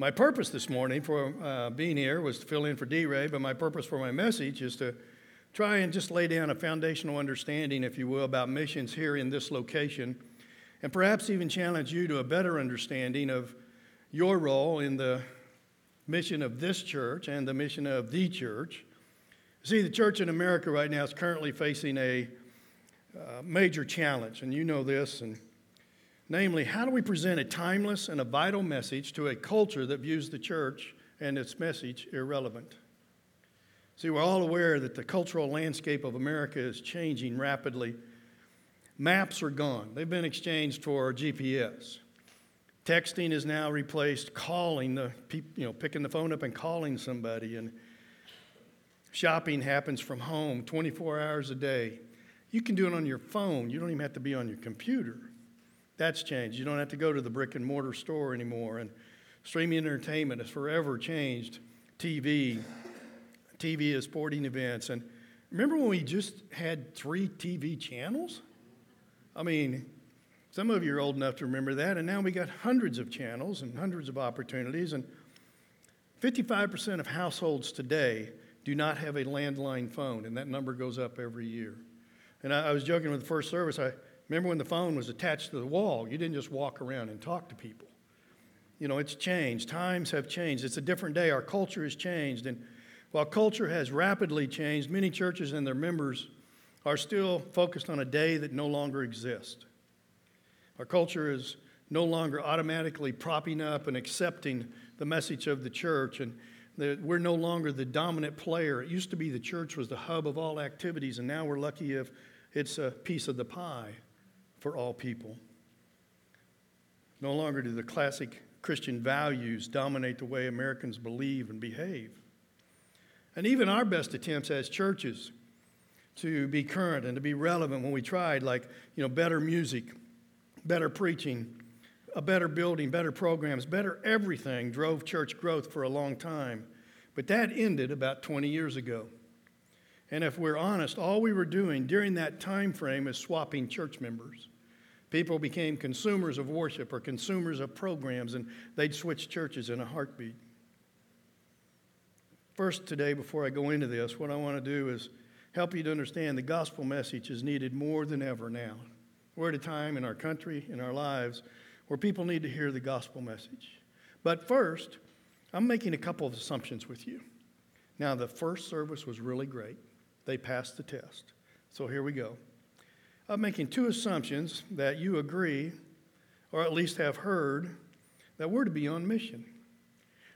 My purpose this morning for uh, being here was to fill in for D Ray, but my purpose for my message is to try and just lay down a foundational understanding, if you will, about missions here in this location, and perhaps even challenge you to a better understanding of your role in the mission of this church and the mission of the church. See, the church in America right now is currently facing a uh, major challenge, and you know this, and Namely, how do we present a timeless and a vital message to a culture that views the church and its message irrelevant? See, we're all aware that the cultural landscape of America is changing rapidly. Maps are gone, they've been exchanged for GPS. Texting is now replaced calling the you know picking the phone up and calling somebody and shopping happens from home 24 hours a day. You can do it on your phone. You don't even have to be on your computer. That's changed. You don't have to go to the brick and mortar store anymore. And streaming entertainment has forever changed TV. TV is sporting events. And remember when we just had three TV channels? I mean, some of you are old enough to remember that. And now we got hundreds of channels and hundreds of opportunities. And 55% of households today do not have a landline phone, and that number goes up every year. And I, I was joking with the first service. I, Remember when the phone was attached to the wall? You didn't just walk around and talk to people. You know, it's changed. Times have changed. It's a different day. Our culture has changed. And while culture has rapidly changed, many churches and their members are still focused on a day that no longer exists. Our culture is no longer automatically propping up and accepting the message of the church, and that we're no longer the dominant player. It used to be the church was the hub of all activities, and now we're lucky if it's a piece of the pie for all people. No longer do the classic Christian values dominate the way Americans believe and behave. And even our best attempts as churches to be current and to be relevant when we tried, like, you know, better music, better preaching, a better building, better programs, better everything drove church growth for a long time. But that ended about 20 years ago. And if we're honest, all we were doing during that time frame is swapping church members. People became consumers of worship or consumers of programs, and they'd switch churches in a heartbeat. First, today, before I go into this, what I want to do is help you to understand the gospel message is needed more than ever now. We're at a time in our country, in our lives, where people need to hear the gospel message. But first, I'm making a couple of assumptions with you. Now, the first service was really great. They passed the test. So here we go. I'm making two assumptions that you agree, or at least have heard, that we're to be on mission.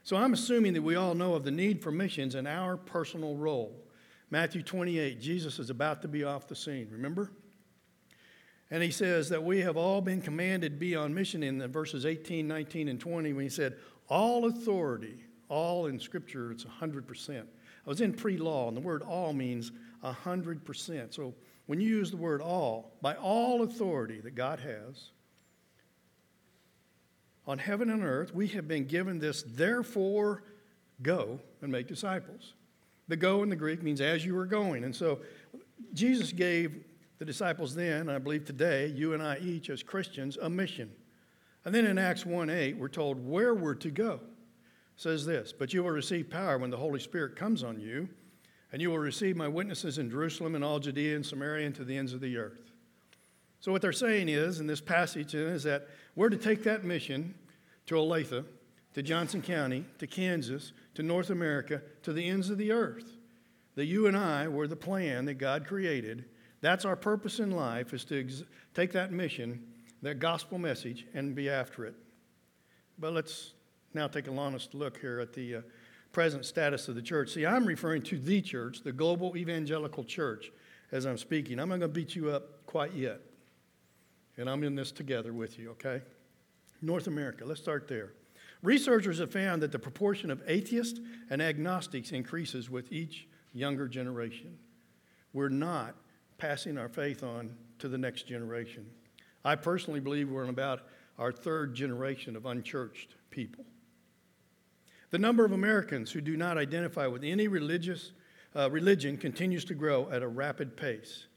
So I'm assuming that we all know of the need for missions and our personal role. Matthew 28, Jesus is about to be off the scene, remember? And he says that we have all been commanded be on mission in the verses 18, 19, and 20 when he said, All authority, all in Scripture, it's 100%. I was in pre law, and the word all means 100%. So when you use the word all, by all authority that God has on heaven and earth, we have been given this, therefore, go and make disciples. The go in the Greek means as you are going. And so Jesus gave the disciples then, and I believe today, you and I each as Christians, a mission. And then in Acts 1 8, we're told where we're to go. It says this, but you will receive power when the Holy Spirit comes on you and you will receive my witnesses in Jerusalem and all Judea and Samaria and to the ends of the earth. So, what they're saying is, in this passage, is that we're to take that mission to Olathe, to Johnson County, to Kansas, to North America, to the ends of the earth. That you and I were the plan that God created. That's our purpose in life, is to ex- take that mission, that gospel message, and be after it. But let's now take a honest look here at the uh, present status of the church. See, I'm referring to the church, the global evangelical church, as I'm speaking. I'm not going to beat you up quite yet. And I'm in this together with you, okay? North America, let's start there. Researchers have found that the proportion of atheists and agnostics increases with each younger generation. We're not passing our faith on to the next generation. I personally believe we're in about our third generation of unchurched people. The number of Americans who do not identify with any religious uh, religion continues to grow at a rapid pace.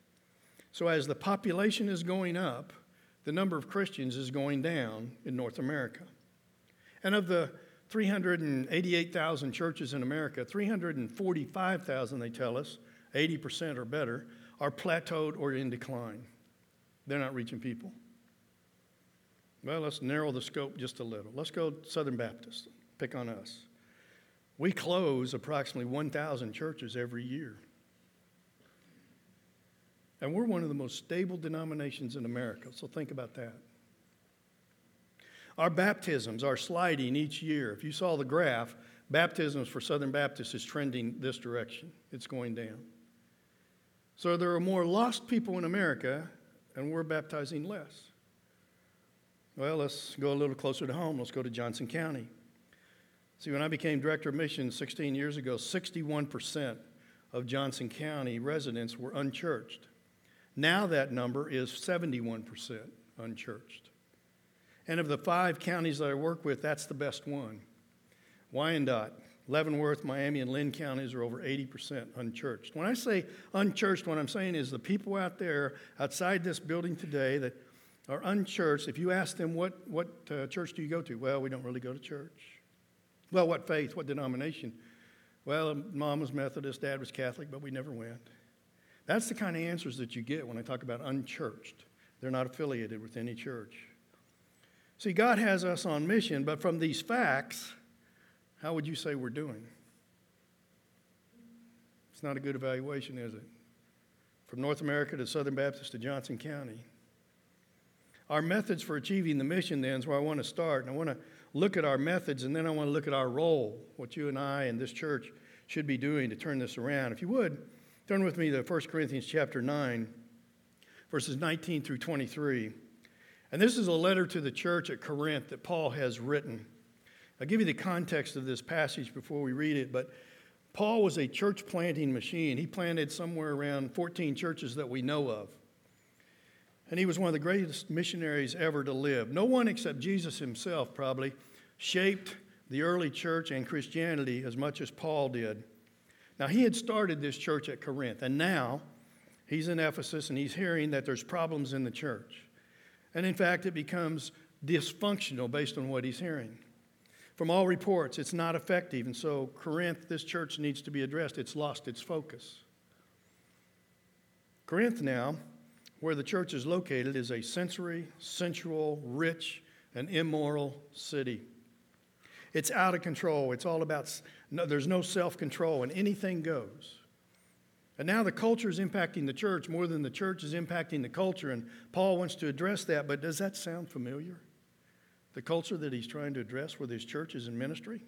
So, as the population is going up, the number of Christians is going down in North America. And of the 388,000 churches in America, 345,000, they tell us, 80% or better, are plateaued or in decline. They're not reaching people. Well, let's narrow the scope just a little. Let's go Southern Baptist, pick on us. We close approximately 1,000 churches every year. And we're one of the most stable denominations in America, so think about that. Our baptisms are sliding each year. If you saw the graph, baptisms for Southern Baptists is trending this direction, it's going down. So there are more lost people in America, and we're baptizing less. Well, let's go a little closer to home. Let's go to Johnson County. See, when I became director of missions 16 years ago, 61% of Johnson County residents were unchurched. Now that number is 71% unchurched. And of the five counties that I work with, that's the best one. Wyandotte, Leavenworth, Miami, and Linn counties are over 80% unchurched. When I say unchurched, what I'm saying is the people out there outside this building today that are unchurched, if you ask them, what, what uh, church do you go to? Well, we don't really go to church. Well, what faith, what denomination? Well, mom was Methodist, dad was Catholic, but we never went. That's the kind of answers that you get when I talk about unchurched. They're not affiliated with any church. See, God has us on mission, but from these facts, how would you say we're doing? It's not a good evaluation, is it? From North America to Southern Baptist to Johnson County. Our methods for achieving the mission, then, is where I want to start. And I want to look at our methods, and then I want to look at our role, what you and I and this church should be doing to turn this around. If you would, turn with me to 1 Corinthians chapter 9, verses 19 through 23. And this is a letter to the church at Corinth that Paul has written. I'll give you the context of this passage before we read it, but Paul was a church planting machine. He planted somewhere around 14 churches that we know of. And he was one of the greatest missionaries ever to live. No one except Jesus himself probably shaped the early church and Christianity as much as Paul did. Now, he had started this church at Corinth, and now he's in Ephesus and he's hearing that there's problems in the church. And in fact, it becomes dysfunctional based on what he's hearing. From all reports, it's not effective, and so Corinth, this church needs to be addressed. It's lost its focus. Corinth now where the church is located is a sensory, sensual, rich, and immoral city. It's out of control. It's all about, no, there's no self control, and anything goes. And now the culture is impacting the church more than the church is impacting the culture, and Paul wants to address that, but does that sound familiar? The culture that he's trying to address with his churches and ministry?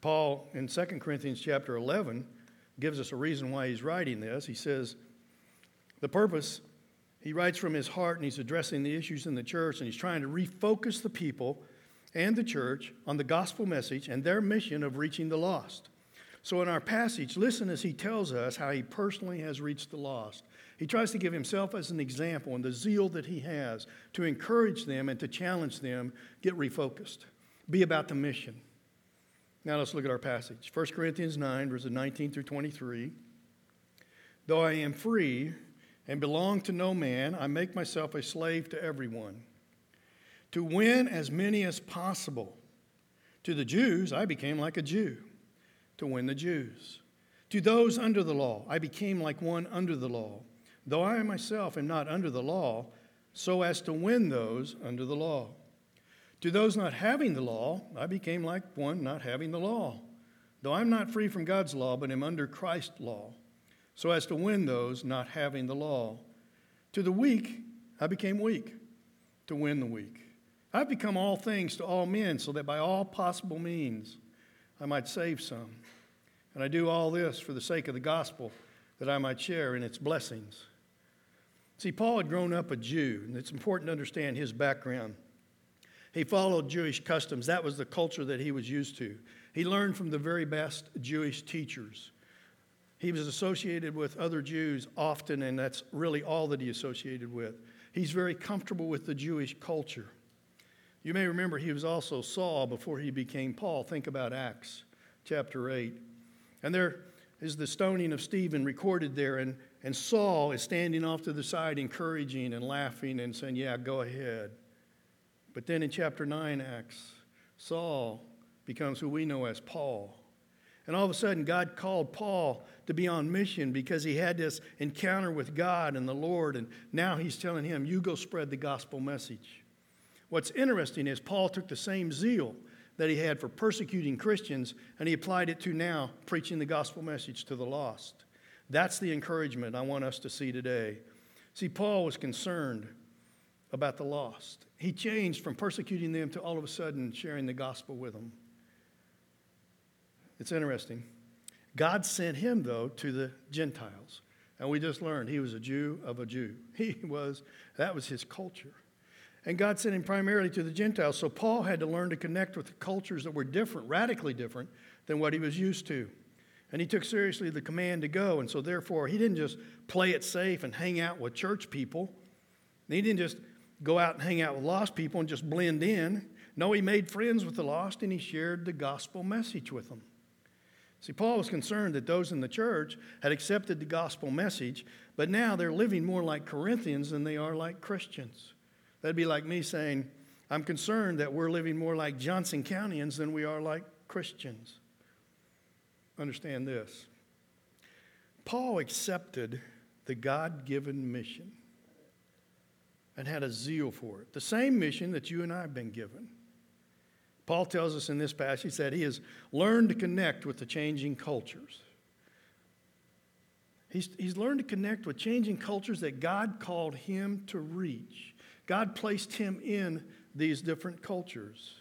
Paul in 2 Corinthians chapter 11 gives us a reason why he's writing this. He says, the purpose, he writes from his heart and he's addressing the issues in the church and he's trying to refocus the people and the church on the gospel message and their mission of reaching the lost. So, in our passage, listen as he tells us how he personally has reached the lost. He tries to give himself as an example and the zeal that he has to encourage them and to challenge them get refocused, be about the mission. Now, let's look at our passage 1 Corinthians 9, verses 19 through 23. Though I am free and belong to no man, I make myself a slave to everyone, to win as many as possible. To the Jews, I became like a Jew, to win the Jews. To those under the law, I became like one under the law, though I myself am not under the law, so as to win those under the law. To those not having the law, I became like one not having the law, though I'm not free from God's law, but am under Christ's law so as to win those not having the law. To the weak, I became weak to win the weak. I've become all things to all men, so that by all possible means I might save some. And I do all this for the sake of the gospel, that I might share in its blessings. See, Paul had grown up a Jew, and it's important to understand his background. He followed Jewish customs, that was the culture that he was used to. He learned from the very best Jewish teachers. He was associated with other Jews often, and that's really all that he associated with. He's very comfortable with the Jewish culture. You may remember he was also Saul before he became Paul. Think about Acts chapter 8. And there is the stoning of Stephen recorded there, and, and Saul is standing off to the side, encouraging and laughing and saying, Yeah, go ahead. But then in chapter 9, Acts, Saul becomes who we know as Paul. And all of a sudden, God called Paul to be on mission because he had this encounter with God and the Lord. And now he's telling him, You go spread the gospel message. What's interesting is Paul took the same zeal that he had for persecuting Christians and he applied it to now preaching the gospel message to the lost. That's the encouragement I want us to see today. See, Paul was concerned about the lost. He changed from persecuting them to all of a sudden sharing the gospel with them. It's interesting. God sent him, though, to the Gentiles. And we just learned he was a Jew of a Jew. He was, that was his culture. And God sent him primarily to the Gentiles. So Paul had to learn to connect with cultures that were different, radically different than what he was used to. And he took seriously the command to go. And so, therefore, he didn't just play it safe and hang out with church people. He didn't just go out and hang out with lost people and just blend in. No, he made friends with the lost and he shared the gospel message with them. See, Paul was concerned that those in the church had accepted the gospel message, but now they're living more like Corinthians than they are like Christians. That'd be like me saying, I'm concerned that we're living more like Johnson Countyans than we are like Christians. Understand this Paul accepted the God given mission and had a zeal for it. The same mission that you and I have been given. Paul tells us in this passage that he has learned to connect with the changing cultures. He's, he's learned to connect with changing cultures that God called him to reach. God placed him in these different cultures.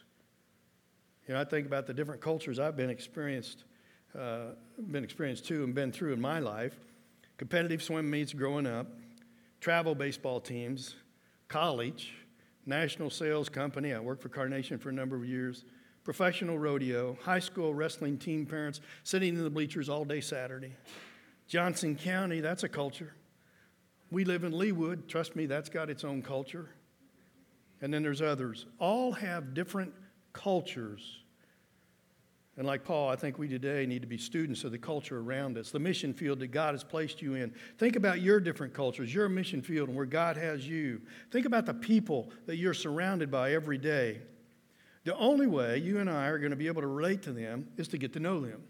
You know, I think about the different cultures I've been experienced, uh, been experienced to and been through in my life. Competitive swim meets growing up, travel baseball teams, college, national sales company. I worked for Carnation for a number of years. Professional rodeo, high school wrestling team parents sitting in the bleachers all day Saturday. Johnson County, that's a culture. We live in Leawood. Trust me, that's got its own culture. And then there's others. All have different cultures and like Paul, I think we today need to be students of the culture around us, the mission field that God has placed you in. Think about your different cultures, your mission field, and where God has you. Think about the people that you're surrounded by every day. The only way you and I are going to be able to relate to them is to get to know them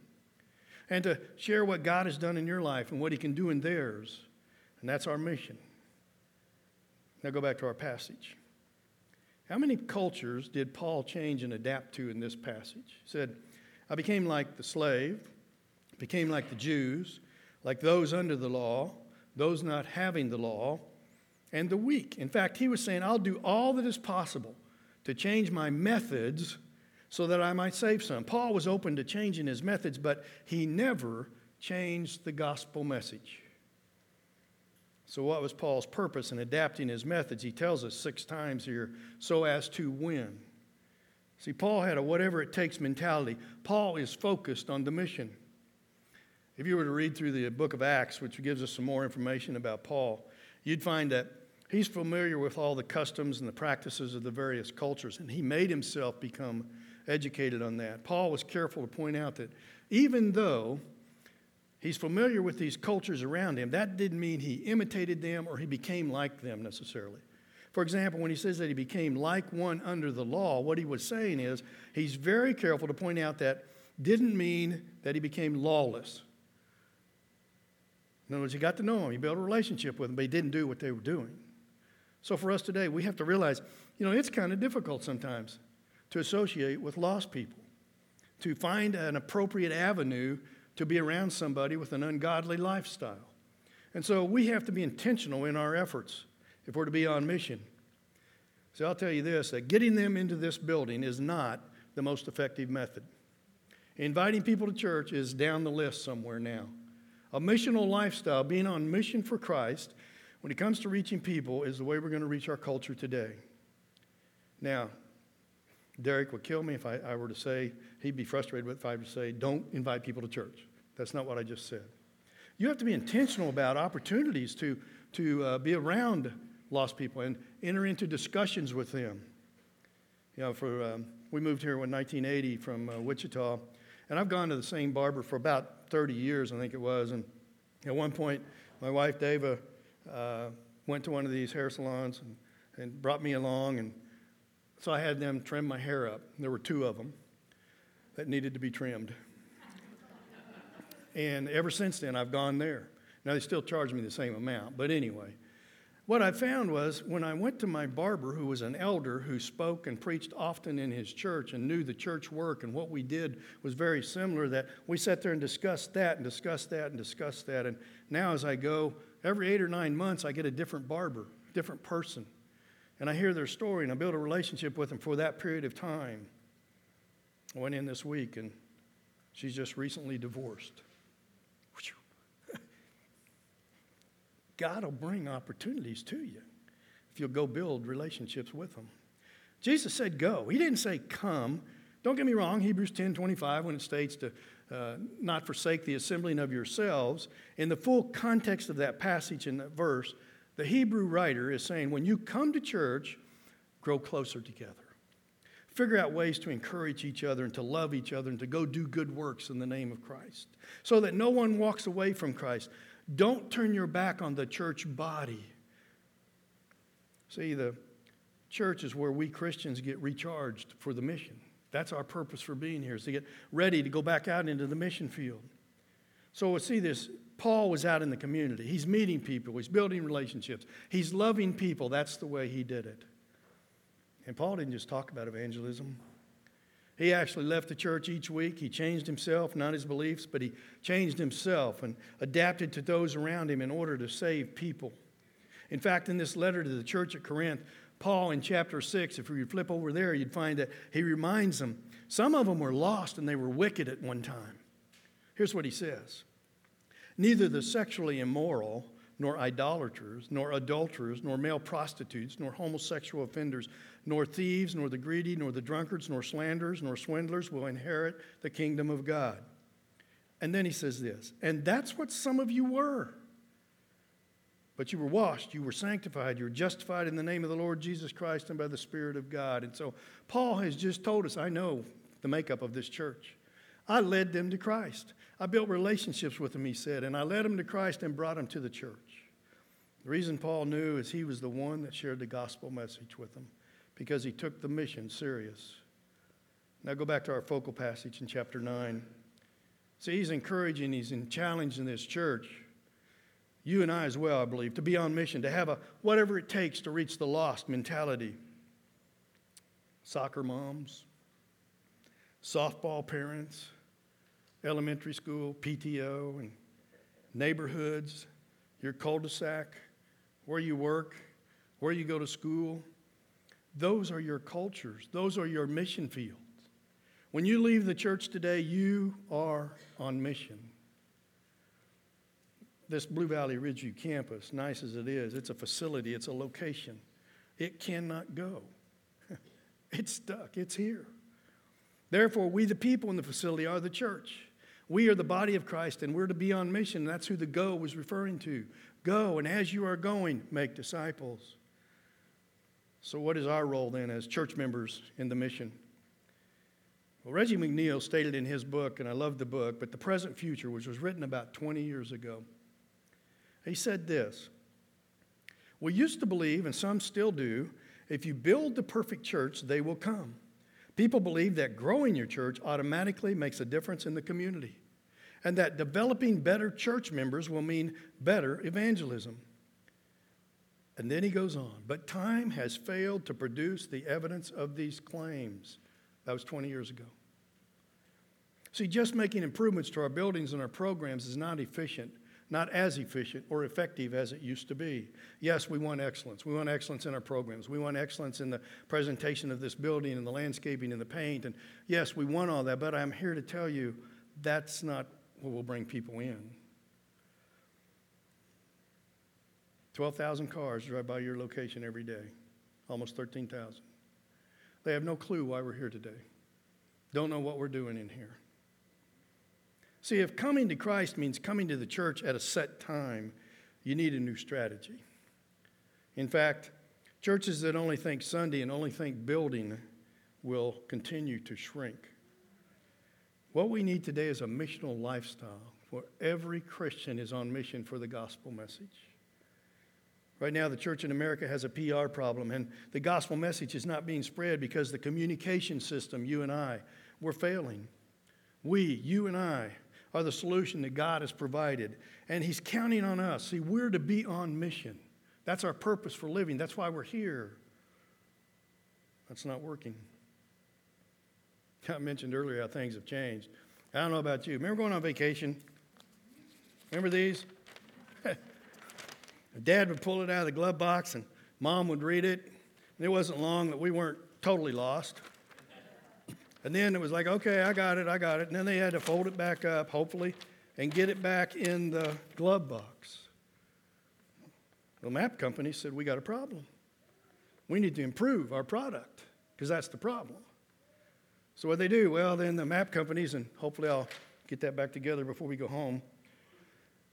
and to share what God has done in your life and what He can do in theirs. And that's our mission. Now go back to our passage. How many cultures did Paul change and adapt to in this passage? He said, I became like the slave, became like the Jews, like those under the law, those not having the law, and the weak. In fact, he was saying, I'll do all that is possible to change my methods so that I might save some. Paul was open to changing his methods, but he never changed the gospel message. So, what was Paul's purpose in adapting his methods? He tells us six times here so as to win. See, Paul had a whatever it takes mentality. Paul is focused on the mission. If you were to read through the book of Acts, which gives us some more information about Paul, you'd find that he's familiar with all the customs and the practices of the various cultures, and he made himself become educated on that. Paul was careful to point out that even though he's familiar with these cultures around him, that didn't mean he imitated them or he became like them necessarily. For example, when he says that he became like one under the law, what he was saying is he's very careful to point out that didn't mean that he became lawless. In other words, he got to know him, he built a relationship with him, but he didn't do what they were doing. So for us today, we have to realize, you know, it's kind of difficult sometimes to associate with lost people, to find an appropriate avenue to be around somebody with an ungodly lifestyle. And so we have to be intentional in our efforts if we're to be on mission. So I'll tell you this that getting them into this building is not the most effective method. Inviting people to church is down the list somewhere now. A missional lifestyle, being on mission for Christ, when it comes to reaching people, is the way we're going to reach our culture today. Now, Derek would kill me if I, I were to say, he'd be frustrated with if I were to say, don't invite people to church. That's not what I just said. You have to be intentional about opportunities to, to uh, be around lost people and enter into discussions with them. You know, for um, we moved here in 1980 from uh, Wichita, and I've gone to the same barber for about 30 years, I think it was. And at one point, my wife Dava uh, went to one of these hair salons and, and brought me along, and So I had them trim my hair up. There were two of them that needed to be trimmed. and ever since then, I've gone there. Now, they still charge me the same amount, but anyway. What I found was when I went to my barber, who was an elder who spoke and preached often in his church and knew the church work, and what we did was very similar, that we sat there and discussed that and discussed that and discussed that. And now, as I go, every eight or nine months, I get a different barber, different person. And I hear their story and I build a relationship with them for that period of time. I went in this week and she's just recently divorced. God will bring opportunities to you if you'll go build relationships with them. Jesus said, Go. He didn't say, Come. Don't get me wrong, Hebrews 10 25, when it states to uh, not forsake the assembling of yourselves, in the full context of that passage in that verse, the Hebrew writer is saying, When you come to church, grow closer together. Figure out ways to encourage each other and to love each other and to go do good works in the name of Christ so that no one walks away from Christ. Don't turn your back on the church body. See, the church is where we Christians get recharged for the mission. That's our purpose for being here, is to get ready to go back out into the mission field. So we see this. Paul was out in the community. He's meeting people, he's building relationships, he's loving people. That's the way he did it. And Paul didn't just talk about evangelism. He actually left the church each week. He changed himself, not his beliefs, but he changed himself and adapted to those around him in order to save people. In fact, in this letter to the church at Corinth, Paul in chapter 6, if you flip over there, you'd find that he reminds them some of them were lost and they were wicked at one time. Here's what he says Neither the sexually immoral, nor idolaters, nor adulterers, nor male prostitutes, nor homosexual offenders, nor thieves, nor the greedy, nor the drunkards, nor slanderers, nor swindlers will inherit the kingdom of God. And then he says this, and that's what some of you were. But you were washed, you were sanctified, you were justified in the name of the Lord Jesus Christ and by the Spirit of God. And so Paul has just told us I know the makeup of this church. I led them to Christ. I built relationships with them, he said, and I led them to Christ and brought them to the church. The reason Paul knew is he was the one that shared the gospel message with them because he took the mission serious. Now go back to our focal passage in chapter 9. See, he's encouraging, he's challenging this church, you and I as well, I believe, to be on mission, to have a whatever it takes to reach the lost mentality. Soccer moms, softball parents, elementary school, PTO, and neighborhoods, your cul de sac, where you work, where you go to school. Those are your cultures, those are your mission fields. When you leave the church today, you are on mission. This Blue Valley Ridgeview campus, nice as it is, it's a facility, it's a location. It cannot go. it's stuck, it's here. Therefore, we, the people in the facility, are the church. We are the body of Christ and we're to be on mission. That's who the go was referring to. Go, and as you are going, make disciples. So, what is our role then as church members in the mission? Well, Reggie McNeal stated in his book, and I love the book, but The Present Future, which was written about 20 years ago, he said this We used to believe, and some still do, if you build the perfect church, they will come. People believe that growing your church automatically makes a difference in the community and that developing better church members will mean better evangelism. And then he goes on, but time has failed to produce the evidence of these claims. That was 20 years ago. See, just making improvements to our buildings and our programs is not efficient not as efficient or effective as it used to be. Yes, we want excellence. We want excellence in our programs. We want excellence in the presentation of this building and the landscaping and the paint. And yes, we want all that, but I'm here to tell you that's not what will bring people in. 12,000 cars drive by your location every day, almost 13,000. They have no clue why we're here today, don't know what we're doing in here. See, if coming to Christ means coming to the church at a set time, you need a new strategy. In fact, churches that only think Sunday and only think building will continue to shrink. What we need today is a missional lifestyle where every Christian is on mission for the gospel message. Right now, the church in America has a PR problem, and the gospel message is not being spread because the communication system, you and I, we're failing. We, you and I, are the solution that God has provided, and He's counting on us. See, we're to be on mission. That's our purpose for living. That's why we're here. That's not working. I mentioned earlier how things have changed. I don't know about you. Remember going on vacation? Remember these? Dad would pull it out of the glove box and mom would read it. And it wasn't long that we weren't totally lost. And then it was like, okay, I got it, I got it. And then they had to fold it back up, hopefully, and get it back in the glove box. The map company said, we got a problem. We need to improve our product because that's the problem. So what they do? Well, then the map companies, and hopefully I'll get that back together before we go home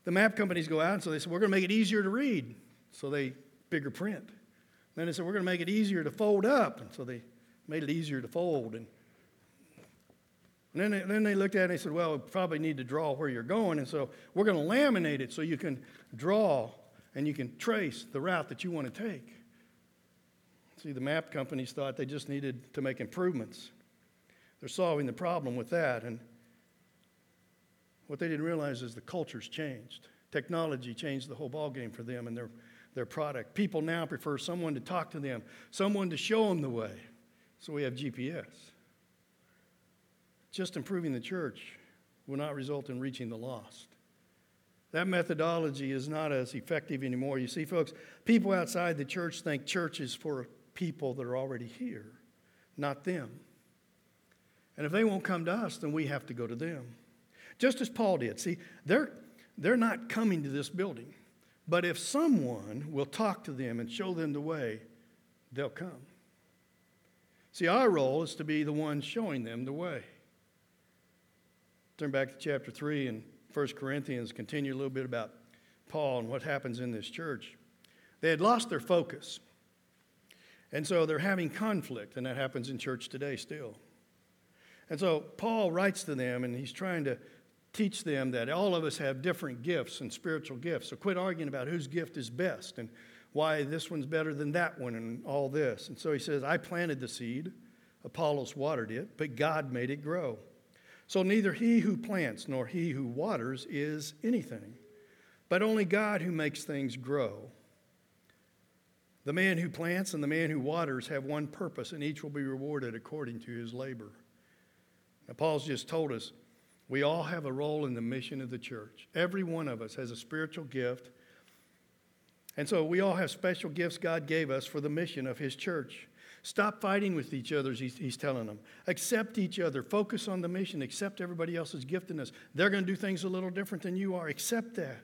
the map companies go out and so they said, we're going to make it easier to read. So they bigger print. Then they said, we're going to make it easier to fold up. And so they made it easier to fold. And, and then, they, then they looked at it and they said, well, we probably need to draw where you're going. And so we're going to laminate it so you can draw and you can trace the route that you want to take. See, the map companies thought they just needed to make improvements. They're solving the problem with that. And what they didn't realize is the culture's changed. Technology changed the whole ballgame for them and their, their product. People now prefer someone to talk to them, someone to show them the way. So we have GPS. Just improving the church will not result in reaching the lost. That methodology is not as effective anymore. You see, folks, people outside the church think church is for people that are already here, not them. And if they won't come to us, then we have to go to them just as Paul did. See, they're, they're not coming to this building, but if someone will talk to them and show them the way, they'll come. See, our role is to be the one showing them the way. Turn back to chapter 3 and 1 Corinthians, continue a little bit about Paul and what happens in this church. They had lost their focus. And so they're having conflict, and that happens in church today still. And so Paul writes to them, and he's trying to teach them that all of us have different gifts and spiritual gifts. So quit arguing about whose gift is best and why this one's better than that one and all this. And so he says, I planted the seed, Apollos watered it, but God made it grow. So neither he who plants nor he who waters is anything, but only God who makes things grow. The man who plants and the man who waters have one purpose, and each will be rewarded according to his labor. Now, Paul's just told us we all have a role in the mission of the church. Every one of us has a spiritual gift. And so we all have special gifts God gave us for the mission of His church. Stop fighting with each other, he's, he's telling them. Accept each other. Focus on the mission. Accept everybody else's giftedness. They're going to do things a little different than you are. Accept that.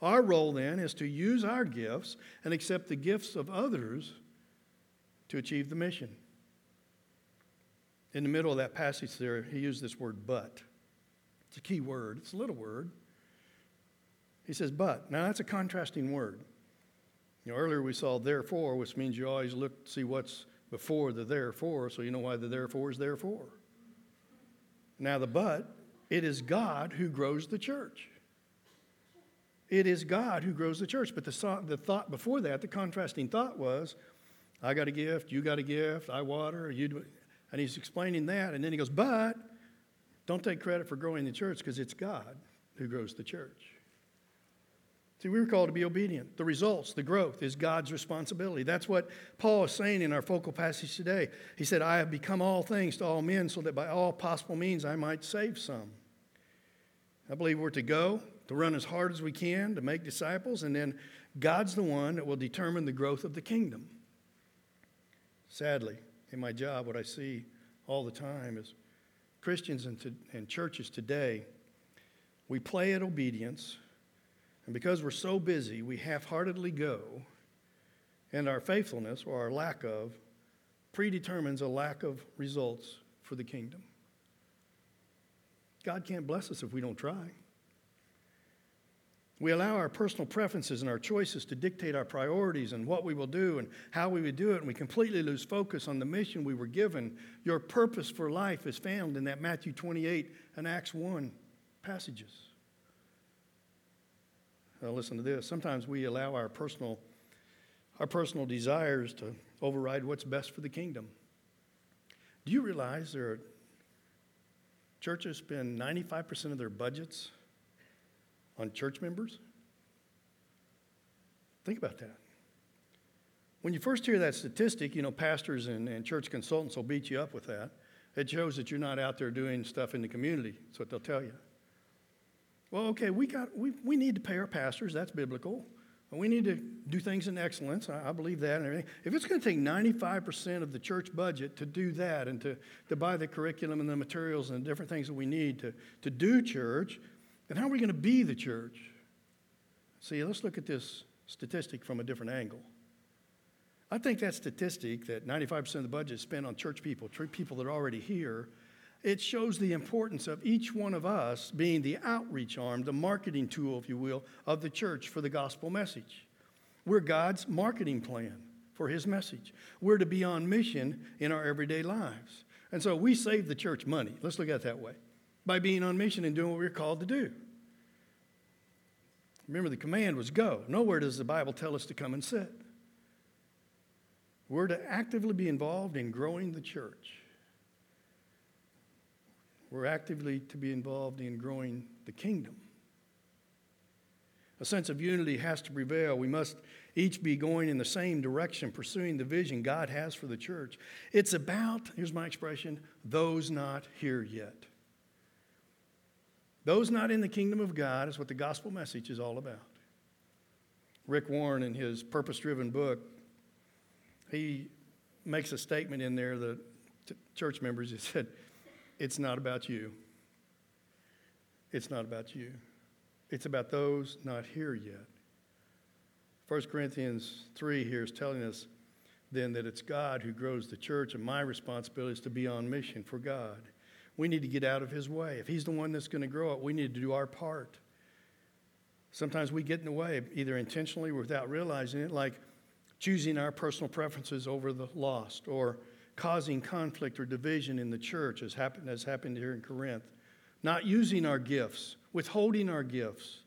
Our role then is to use our gifts and accept the gifts of others to achieve the mission. In the middle of that passage there, he used this word but. It's a key word, it's a little word. He says, but. Now, that's a contrasting word. You know, earlier we saw therefore, which means you always look to see what's before the therefore, so you know why the therefore is therefore. Now, the but, it is God who grows the church. It is God who grows the church. But the, the thought before that, the contrasting thought was, I got a gift, you got a gift, I water, you do. And he's explaining that. And then he goes, but don't take credit for growing the church because it's God who grows the church. See, we were called to be obedient. The results, the growth, is God's responsibility. That's what Paul is saying in our focal passage today. He said, I have become all things to all men so that by all possible means I might save some. I believe we're to go, to run as hard as we can, to make disciples, and then God's the one that will determine the growth of the kingdom. Sadly, in my job, what I see all the time is Christians and, to, and churches today, we play at obedience, and because we're so busy, we half heartedly go, and our faithfulness or our lack of predetermines a lack of results for the kingdom. God can't bless us if we don't try. We allow our personal preferences and our choices to dictate our priorities and what we will do and how we would do it, and we completely lose focus on the mission we were given. Your purpose for life is found in that Matthew 28 and Acts 1 passages. Now, listen to this. Sometimes we allow our personal our personal desires to override what's best for the kingdom. Do you realize there are churches spend 95% of their budgets on church members? Think about that. When you first hear that statistic, you know, pastors and, and church consultants will beat you up with that. It shows that you're not out there doing stuff in the community. That's what they'll tell you. Well, okay, we, got, we, we need to pay our pastors. That's biblical. We need to do things in excellence. I, I believe that and everything. If it's going to take 95% of the church budget to do that and to, to buy the curriculum and the materials and the different things that we need to, to do church, then how are we going to be the church? See, let's look at this statistic from a different angle. I think that statistic that 95% of the budget is spent on church people, people that are already here, it shows the importance of each one of us being the outreach arm, the marketing tool, if you will, of the church for the gospel message. We're God's marketing plan for his message. We're to be on mission in our everyday lives. And so we save the church money. Let's look at it that way by being on mission and doing what we're called to do. Remember, the command was go. Nowhere does the Bible tell us to come and sit. We're to actively be involved in growing the church. We're actively to be involved in growing the kingdom. A sense of unity has to prevail. We must each be going in the same direction, pursuing the vision God has for the church. It's about, here's my expression, those not here yet. Those not in the kingdom of God is what the gospel message is all about. Rick Warren, in his purpose driven book, he makes a statement in there that church members, he said, it's not about you. It's not about you. It's about those not here yet. 1 Corinthians 3 here is telling us then that it's God who grows the church, and my responsibility is to be on mission for God. We need to get out of His way. If He's the one that's going to grow it, we need to do our part. Sometimes we get in the way, either intentionally or without realizing it, like choosing our personal preferences over the lost, or causing conflict or division in the church, as happened, as happened here in Corinth. Not using our gifts, withholding our gifts.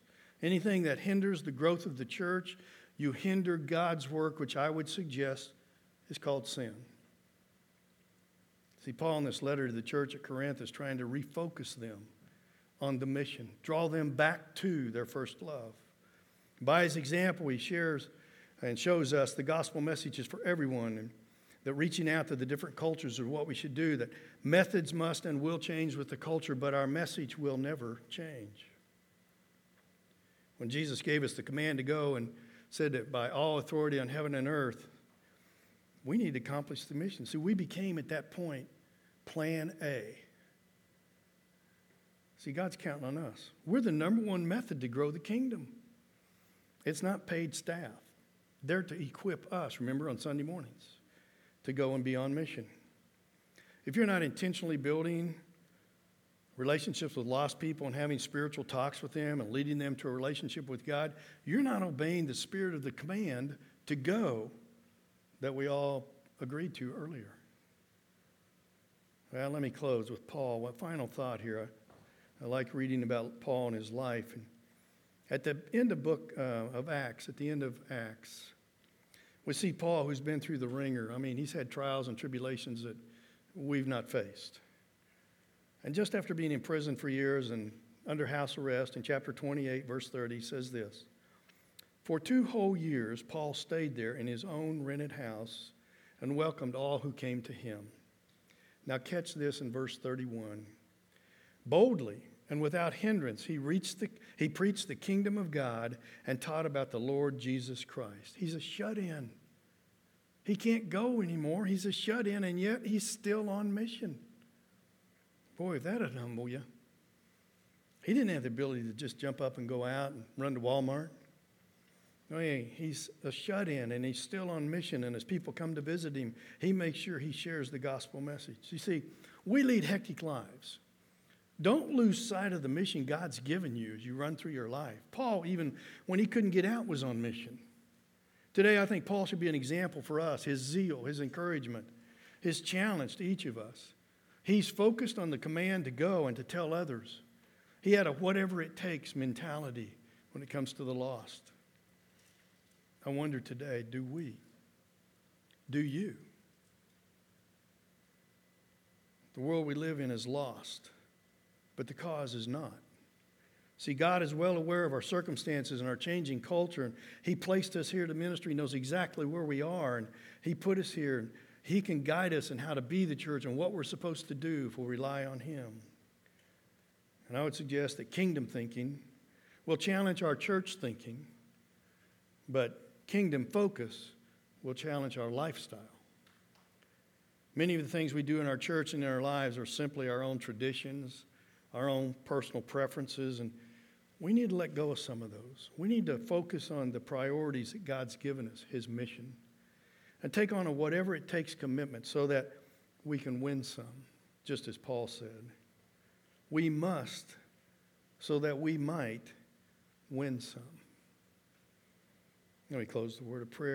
Anything that hinders the growth of the church, you hinder God's work, which I would suggest is called sin. See, Paul in this letter to the church at Corinth is trying to refocus them on the mission, draw them back to their first love. By his example, he shares and shows us the gospel message is for everyone. And that reaching out to the different cultures is what we should do, that methods must and will change with the culture, but our message will never change. When Jesus gave us the command to go and said that by all authority on heaven and earth, we need to accomplish the mission. See, we became at that point plan A. See, God's counting on us. We're the number one method to grow the kingdom. It's not paid staff. They're to equip us, remember, on Sunday mornings to go and be on mission. If you're not intentionally building relationships with lost people and having spiritual talks with them and leading them to a relationship with God, you're not obeying the spirit of the command to go that we all agreed to earlier. Well, let me close with Paul. One final thought here? I, I like reading about Paul and his life. And at the end of book uh, of Acts, at the end of Acts, we see Paul, who's been through the ringer. I mean, he's had trials and tribulations that we've not faced. And just after being in prison for years and under house arrest, in chapter 28, verse 30, says this For two whole years, Paul stayed there in his own rented house and welcomed all who came to him. Now, catch this in verse 31. Boldly and without hindrance, he, reached the, he preached the kingdom of God and taught about the Lord Jesus Christ. He's a shut in. He can't go anymore. He's a shut in, and yet he's still on mission. Boy, if that'd humble you. He didn't have the ability to just jump up and go out and run to Walmart. No, he's a shut in and he's still on mission. And as people come to visit him, he makes sure he shares the gospel message. You see, we lead hectic lives. Don't lose sight of the mission God's given you as you run through your life. Paul, even when he couldn't get out, was on mission. Today, I think Paul should be an example for us his zeal, his encouragement, his challenge to each of us. He's focused on the command to go and to tell others. He had a whatever it takes mentality when it comes to the lost. I wonder today, do we? Do you? The world we live in is lost, but the cause is not. See, God is well aware of our circumstances and our changing culture, and He placed us here to ministry, He knows exactly where we are, and He put us here, and He can guide us in how to be the church and what we're supposed to do if we rely on Him. And I would suggest that kingdom thinking will challenge our church thinking, but kingdom focus will challenge our lifestyle. Many of the things we do in our church and in our lives are simply our own traditions, our own personal preferences, and we need to let go of some of those. We need to focus on the priorities that God's given us, His mission, and take on a whatever it takes commitment so that we can win some, just as Paul said. We must so that we might win some. Let me close the word of prayer.